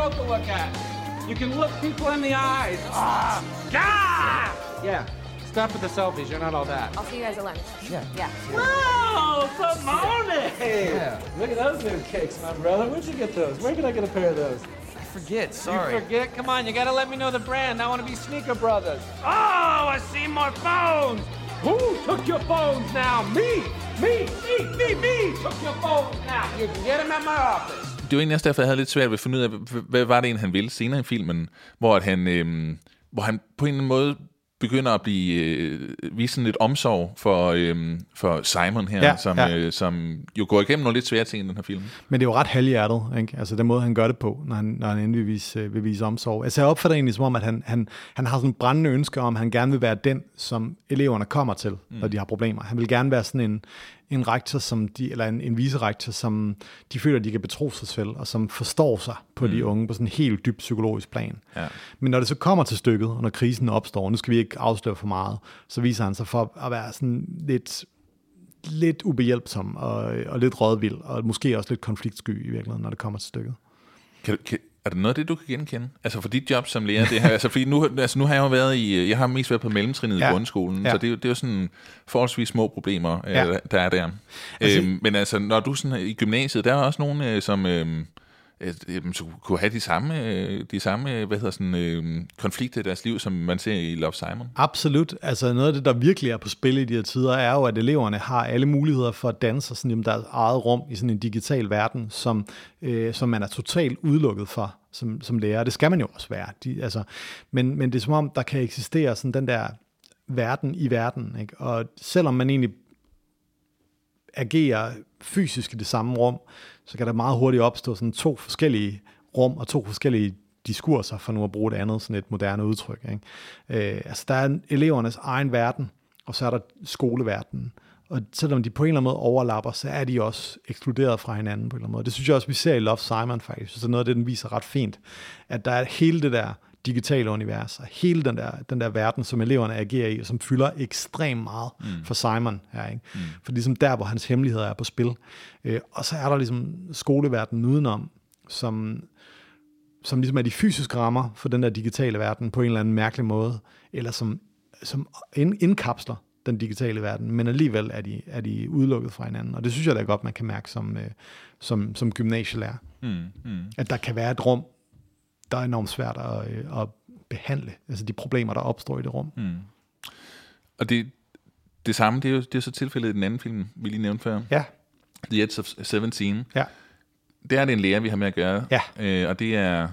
up. There's a whole world to look at. You can look people in the eyes. Ah! Ah! Yeah. Stop with the selfies. You're not all that. I'll see you guys at lunch. Yeah. Yeah. Whoa! Good morning. Yeah. Look at those new cakes, my brother. Where'd you get those? Where can I get a pair of those? I forget, sorry. You forget? Come on, you gotta let me know the brand. I want to be Sneaker Brothers. Oh, I see more phones. Who took your phones now? Me, me, me, me, me took your phones now. You can get them at my office. Det var egentlig også derfor, jeg havde lidt svært ved at finde ud af, hvad- var det egentlig, han ville senere i filmen, hvor, at han, øhm, hvor han på en eller anden måde begynder at blive øh, vise sådan lidt omsorg for, øh, for Simon her, Ja, som, ja. Øh, som jo går igennem nogle lidt svære ting i den her film. Men det er jo ret halvhjertet, ikke? Altså den måde, han gør det på, når han, når han endelig vise, øh, vil vise omsorg. Altså jeg opfatter egentlig som om, at han, han, han har sådan en brændende ønske om, at han gerne vil være den, som eleverne kommer til, mm. når de har problemer. Han vil gerne være sådan en, en rektor, som de, eller en, en viserektor, som de føler, de kan betro sig selv, og som forstår sig på mm. de unge på sådan en helt dybt psykologisk plan. Ja. Men når det så kommer til stykket, og når krisen opstår, nu skal vi ikke afsløre for meget, så viser han sig for at være sådan lidt lidt ubehjælpsom og, og lidt rådvild, og måske også lidt konfliktsky i virkeligheden, når det kommer til stykket. Kan, kan, er der noget af det, du kan genkende? Altså for dit job som lærer, det her, altså fordi nu, altså nu har jeg jo været i, jeg har mest været på mellemtrinnet ja. I grundskolen, Ja. så det, er jo- det er jo sådan forholdsvis små problemer, ja. Ja. øh, der er der. Altså- øhm, men altså, når du sådan i gymnasiet, der er også nogen, øh, som øh, øh, jamen, så kunne have de samme, øh, de samme hvad hedder sådan, øh, konflikter i deres liv, som man ser i Love Simon. Absolut. Altså noget af det, der virkelig er på spil i de her tider, er jo, at eleverne har alle muligheder for at danse sådan i deres eget rum i sådan en digital verden, som, øh, som man er totalt udelukket fra som, som lærer. Det skal man jo også være. De, altså, men, men det er som om, der kan eksistere sådan den der verden i verden. Ikke? Og selvom man egentlig agerer fysisk i det samme rum, så kan der meget hurtigt opstå sådan to forskellige rum og to forskellige diskurser, for nu at bruge det andet, sådan et moderne udtryk. Ikke? Øh, altså der er elevernes egen verden, og så er der skoleverdenen. Og selvom de på en eller anden måde overlapper, så er de også ekskluderet fra hinanden på en eller anden måde. Det synes jeg også, vi ser i Love Simon faktisk. Så noget af det, den viser ret fint. At der er hele det der digitale univers, og hele den der, den der verden, som eleverne agerer i, og som fylder ekstremt meget mm. for Simon her. Ikke? Mm. For ligesom der, hvor hans hemmeligheder er på spil. Øh, og så er der ligesom skoleverdenen udenom, som, som ligesom er de fysiske rammer for den der digitale verden på en eller anden mærkelig måde, eller som, som ind, indkapsler den digitale verden, men alligevel er de, er de udelukket fra hinanden. Og det synes jeg da godt, man kan mærke som, øh, som, som gymnasielærer. Mm, mm. At der kan være et rum, der er enormt svært at, øh, at behandle. Altså de problemer, der opstår i det rum. Mm. Og det, det samme, det er jo det er så tilfældet i den anden film, vi lige nævnte før. Ja. The Edge of 17. Ja. Der er det en lærer, vi har med at gøre. Ja. Øh, og det er...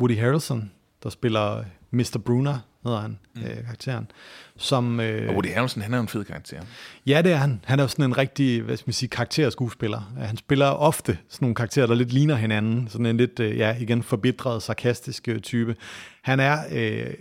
Woody Harrelson, der spiller Mr. Bruner, hedder han, mm. øh, karakteren. Som, øh, Og Woody Harrelson, han er jo en fed karakter. Ja, det er han. Han er jo sådan en rigtig, hvad skal man sige, karakterskuespiller. Han spiller ofte sådan nogle karakterer, der lidt ligner hinanden. Sådan en lidt, øh, ja, igen, forbitret, sarkastisk øh, type. Han er øh,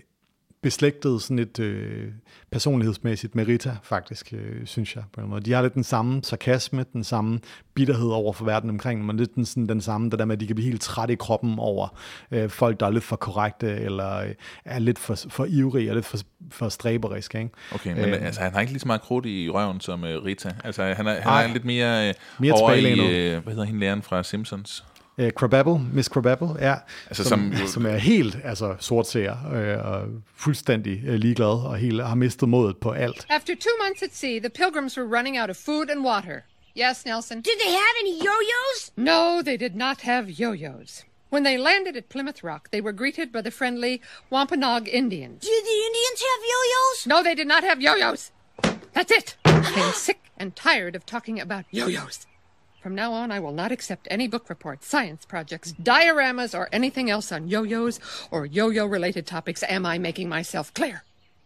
beslægtet sådan lidt øh, personlighedsmæssigt med Rita, faktisk, øh, synes jeg på en måde. De har lidt den samme sarkasme, den samme bitterhed over for verden omkring dem, men lidt den, sådan, den samme, det der med, at de kan blive helt trætte i kroppen over øh, folk, der er lidt for korrekte, eller øh, er lidt for, for ivrige, og lidt for, for stræberiske. Ikke? Okay, men øh, altså, han har ikke lige så meget krudt i røven som uh, Rita. Altså, han er, han Ej. er lidt mere, uh, Mere over i, uh, hvad hedder hende læreren fra Simpsons? Øh, Crabapple, Miss Crabapple, ja. Altså, som, som- som er helt altså, sortseer øh, og fuldstændig øh, ligeglad og helt, har mistet modet på alt. After two months at sea, the pilgrims were running out of food and water. Yes, Nelson? Did they have any yo-yos? No, they did not have yo-yos. When they landed at Plymouth Rock, they were greeted by the friendly Wampanoag Indians. Did the Indians have yo-yos? No, they did not have yo-yos. That's it. I'm sick and tired of talking about yo-yos. From now on, I will not accept any book reports, science projects, dioramas, or anything else on yo-yos or yo-yo-related topics. Am I making myself clear?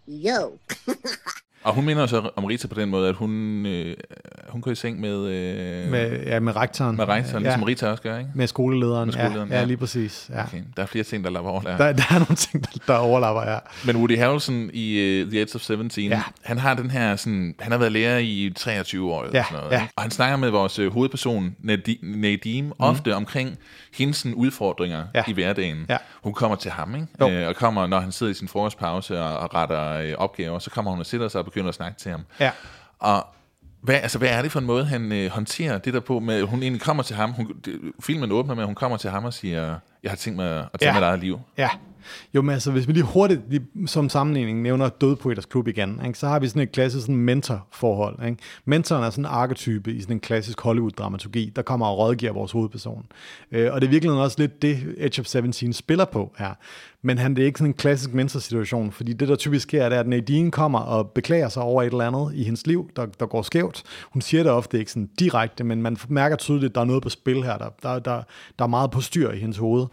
Yo. Og hun minder så om Rita på den måde, at hun, øh, hun går i seng med... Øh, Med, ja, med rektoren. Med rektoren, ligesom Rita også gør, ikke? Med skolelederen, Med skolelederen, ja, ja, ja. lige præcis. Ja. Okay, der er flere ting, der lapper over der. Der, er nogle ting, der, der overlapper, ja. Men Woody Harrelson i uh, The Edge of 17, Ja. han har den her sådan, han har været lærer i 23 år eller Ja, sådan noget. ja. Og han snakker med vores uh, hovedperson, Nadi- Nadim, mm. ofte omkring hendes udfordringer Ja. i hverdagen. Ja. Hun kommer til ham, ikke? Jo. Øh, og kommer, når han sidder i sin frokostpause og, og retter øh, opgaver, så kommer hun og sætter sig og begynder at snakke til ham. Ja. Og hvad, altså, hvad er det for en måde, han øh, håndterer det der på? Med, hun egentlig kommer til ham, hun, det, filmen åbner med, at hun kommer til ham og siger, jeg har tænkt mig at tage Ja. mit eget liv. Ja. Jo, men altså, hvis vi lige hurtigt lige, som sammenligning nævner Dødpoeters Klub igen, ikke, så har vi sådan et klassisk sådan mentorforhold. Ikke? Mentoren er sådan en arketype i sådan en klassisk Hollywood-dramaturgi, der kommer og rådgiver vores hovedperson. Øh, og det er virkelig også lidt det, Edge of 17 spiller på her. Men han det er ikke sådan en klassisk mentorsituation, fordi det, der typisk sker, det er, at Nadine kommer og beklager sig over et eller andet i hendes liv, der, der går skævt. Hun siger det ofte ikke sådan direkte, men man mærker tydeligt, at der er noget på spil her. Der, der, der, der er meget på styr i hendes hoved.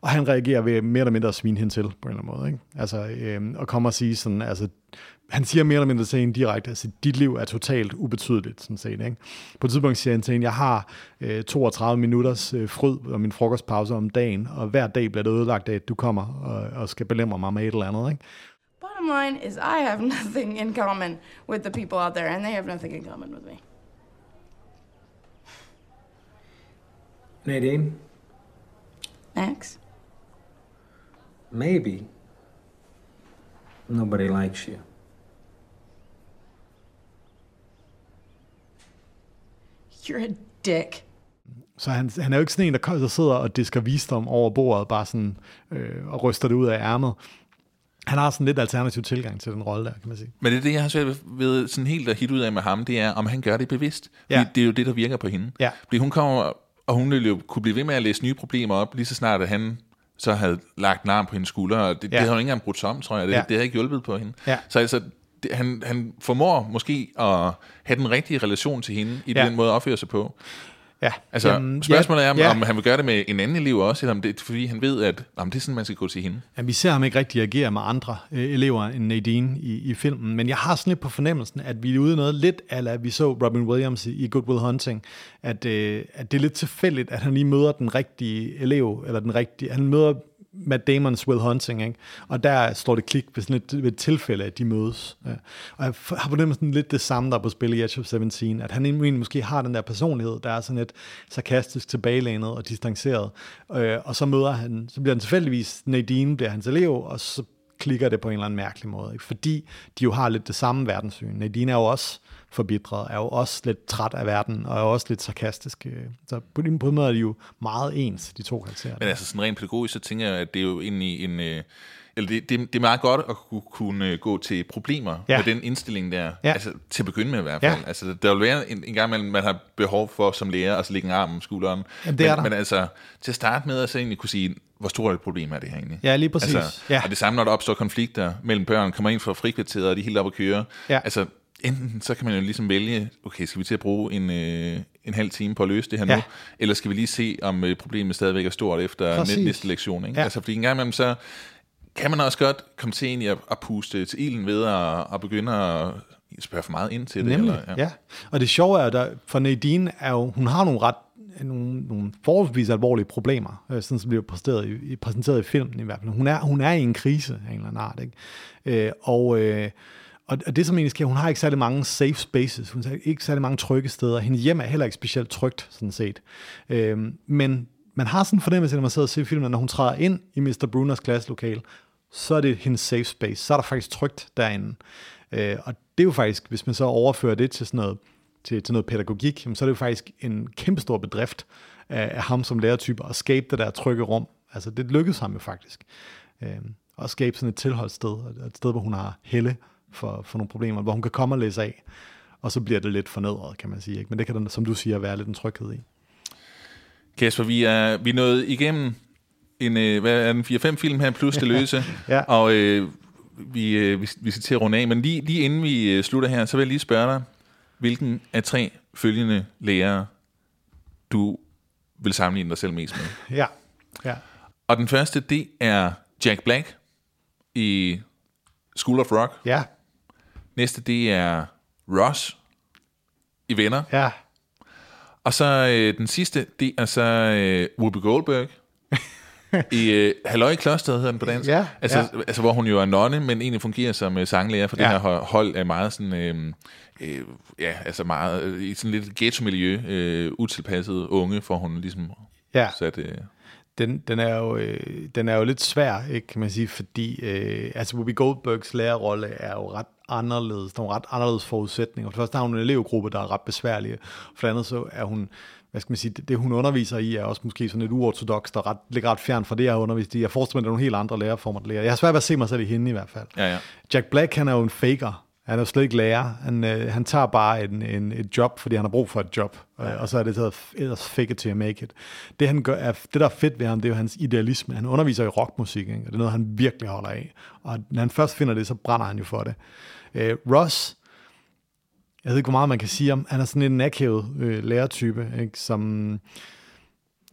Og han reagerer ved mere eller mindre at svine hende til, på en eller anden måde. Ikke? Altså, øh, og kommer og sige sådan, altså, han siger mere eller mindre til hende direkte, altså dit liv er totalt ubetydeligt, sådan set. Ikke? På et tidspunkt siger han til hende, jeg har øh, 32 minutters øh, fryd og min frokostpause om dagen, og hver dag bliver det ødelagt af, at du kommer og, og skal belemre mig med et eller andet. Ikke? Bottom line is I have nothing in common with the people out there, and they have nothing in common with me. Nadine, Max? maybe nobody likes you. You're a dick. Så han, han er jo ikke sådan en, der, der sidder og disker visdom over bordet, bare sådan, øh, og ryster det ud af ærmet. Han har sådan lidt alternativ tilgang til den rolle der, kan man sige. Men det er det, jeg har svært ved- sådan helt at hit ud af med ham, det er, om han gør det bevidst. Ja. det er jo det, der virker på hende. Ja. Fordi hun kommer, og hun ville jo kunne blive ved med at læse nye problemer op, lige så snart at han så havde lagt en arm på hendes skulder, og det, ja. det havde hun ikke engang brudt sig om, tror jeg. Det, ja. det havde ikke hjulpet på hende. Ja. Så altså, det, han, han formår måske at have den rigtige relation til hende, i Ja. den måde at opføre sig på. Ja. Altså, Jamen, Jamen, spørgsmålet er, om, ja. om han vil gøre det med en anden elev også, eller om det er, fordi han ved, at om det er sådan, man skal gå til hende. Ja, vi ser ham ikke rigtig agere med andre øh, elever end Nadine i, i filmen, men jeg har sådan lidt på fornemmelsen, at vi er ude noget lidt, eller vi så Robin Williams i, i Good Will Hunting, at, øh, at det er lidt tilfældigt, at han lige møder den rigtige elev, eller den rigtige, han møder Matt Damons Will Hunting, ikke? og der står det klik ved sådan et, ved et tilfælde, at de mødes. Ja. Og jeg har på fornemmelsen lidt det samme, der er på spil i Edge of 17, at han egentlig måske har den der personlighed, der er sådan lidt sarkastisk tilbagelænet og distanceret, øh, og så møder han, så bliver han tilfældigvis, Nadine bliver hans elev, og så klikker det på en eller anden mærkelig måde, ikke? fordi de jo har lidt det samme verdenssyn. Nadine er jo også forbitret, er jo også lidt træt af verden, og er også lidt sarkastisk. øh. Så på en på en måde er de jo meget ens, de to karakterer. Men altså sådan rent pædagogisk, så tænker jeg, at det er jo egentlig en... Øh, eller det, det, det er meget godt at kunne, kunne gå til problemer Ja. ja. med den indstilling der. Ja. Altså til at begynde med i hvert Ja. fald. Altså der vil være en, en gang, man, man har behov for som lærer at lægge en arm om skulderen. Jamen, det er men, der. men altså til at starte med, at så egentlig kunne sige, hvor stort et problem er det her egentlig? Ja, lige præcis. Altså, Ja. Og det samme, når der opstår konflikter mellem børn, kommer ind fra frikvarteret, og de er helt op at køre. Ja. Altså enten så kan man jo ligesom vælge, okay, skal vi til at bruge en, øh, en halv time på at løse det her Ja. nu, eller skal vi lige se, om øh, problemet stadigvæk er stort efter Præcis. næ- næste lektion. Ikke? Ja. Altså, fordi en gang imellem, så kan man også godt komme til egentlig at, at puste til ilden ved at, at begynde at spørge for meget ind til det. Nemlig, eller, ja. ja. Og det sjove er, at for Nadine er jo, hun har nogle ret nogle, nogle forholdsvis alvorlige problemer, øh, sådan som bliver præsenteret i, i, præsenteret i filmen i hvert fald. Hun er, hun er i en krise af en eller anden art, ikke? Øh, og, øh, og det som egentlig sker, hun har ikke særlig mange safe spaces, hun har ikke særlig mange trygge steder. Hendes hjem er heller ikke specielt trygt, sådan set. Øhm, men man har sådan en fornemmelse, når man sidder og ser filmen, at når hun træder ind i Mr. Bruners klasselokale, så er det hendes safe space. Så er der faktisk trygt derinde. Øh, og det er jo faktisk, hvis man så overfører det til sådan noget, til, til noget pædagogik, jamen, så er det jo faktisk en kæmpestor bedrift af, af ham som lærertype at skabe det der trygge rum. Altså det lykkedes ham jo faktisk. Øh, at skabe sådan et tilholdssted, et sted, hvor hun har helle for, for nogle problemer, hvor hun kan komme og læse af. Og så bliver det lidt fornedret, kan man sige. Ikke? Men det kan der, som du siger, være lidt en tryghed i. Kasper, vi er, vi er nået igennem en, øh, hvad er den, 4-5 film her, plus det løse. Ja. Og øh, vi, øh, vi, vi skal til at runde af, men lige, lige inden vi øh, slutter her, så vil jeg lige spørge dig, hvilken af tre følgende lærere, du vil sammenligne dig selv mest med? Ja. ja. Og den første, det er Jack Black i School of Rock. Ja. Næste, det er Ross i Venner. Ja. Og så øh, den sidste, det er så øh, Whoopi Goldberg i øh, Halløj i Klosteret, hedder den på dansk. Ja, altså, ja. altså, hvor hun jo er nonne, men egentlig fungerer som øh, sanglærer, for ja. Det her ho- hold er meget sådan... Øh, øh, ja, altså meget øh, i sådan lidt ghetto-miljø, øh, utilpasset unge, for hun ligesom Ja. sat... Øh, Den, den, er jo, øh, den er jo lidt svær, ikke, kan man sige, fordi øh, altså Whoopi Goldbergs lærerrolle er jo ret anderledes. Der er ret anderledes forudsætninger. For det første har hun en elevgruppe, der er ret besværlige. For det andet så er hun, hvad skal man sige, det, det hun underviser i er også måske sådan lidt uortodox, der ret, ligger ret fjern fra det, jeg har undervist i. Jeg forestiller mig, at der er nogle helt andre lærerformer, der lærer. Jeg har svært ved at se mig selv i hende i hvert fald. ja, ja. Jack Black, han er jo en faker. Han er slet ikke lærer. Han, øh, han tager bare en, en, et job, fordi han har brug for et job. Ja. Og så er det taget ellers fake it till make it. Det, han gør, er, det, der er fedt ved ham, det er jo hans idealisme. Han underviser i rockmusik, ikke? og det er noget, han virkelig holder af. Og når han først finder det, så brænder han jo for det. Øh, Ross, jeg ved ikke, hvor meget man kan sige om, han er sådan en akavet øh, lærertype, ikke? som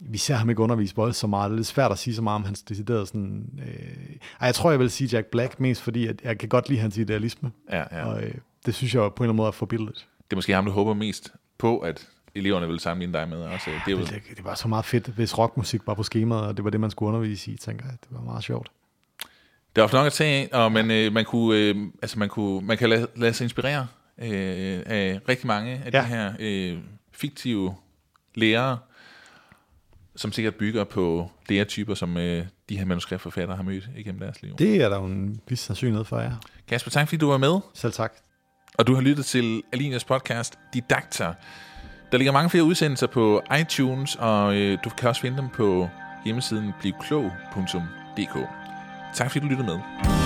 vi ser ham ikke undervise bold så meget. Det er lidt svært at sige så meget om hans deciderede sådan... Øh, ej, jeg tror, jeg vil sige Jack Black mest, fordi at jeg kan godt lide hans idealisme. Ja, ja. Og øh, det synes jeg på en eller anden måde er forbildet. Det er måske ham, du håber mest på, at eleverne vil sammenligne dig med. Også. Det, er jo, Det, det var så meget fedt, hvis rockmusik var på skemaet, og det var det, man skulle undervise i, tænker jeg. Det var meget sjovt. Der er ofte nok at tage af, og man, øh, man, kunne, øh, altså man, kunne, man kan lade, lade sig inspirere øh, af rigtig mange af ja. Ja. de her øh, fiktive lærere, som sikkert bygger på lærertyper, som øh, de her manuskriptforfattere har mødt igennem deres liv. Det er der jo en vis sandsynlighed for, ja. Kasper, tak fordi du var med. Selv tak. Og du har lyttet til Alinias podcast Didakter. Der ligger mange flere udsendelser på iTunes, og øh, du kan også finde dem på hjemmesiden blivklog.dk. Tak fordi du lyttede med.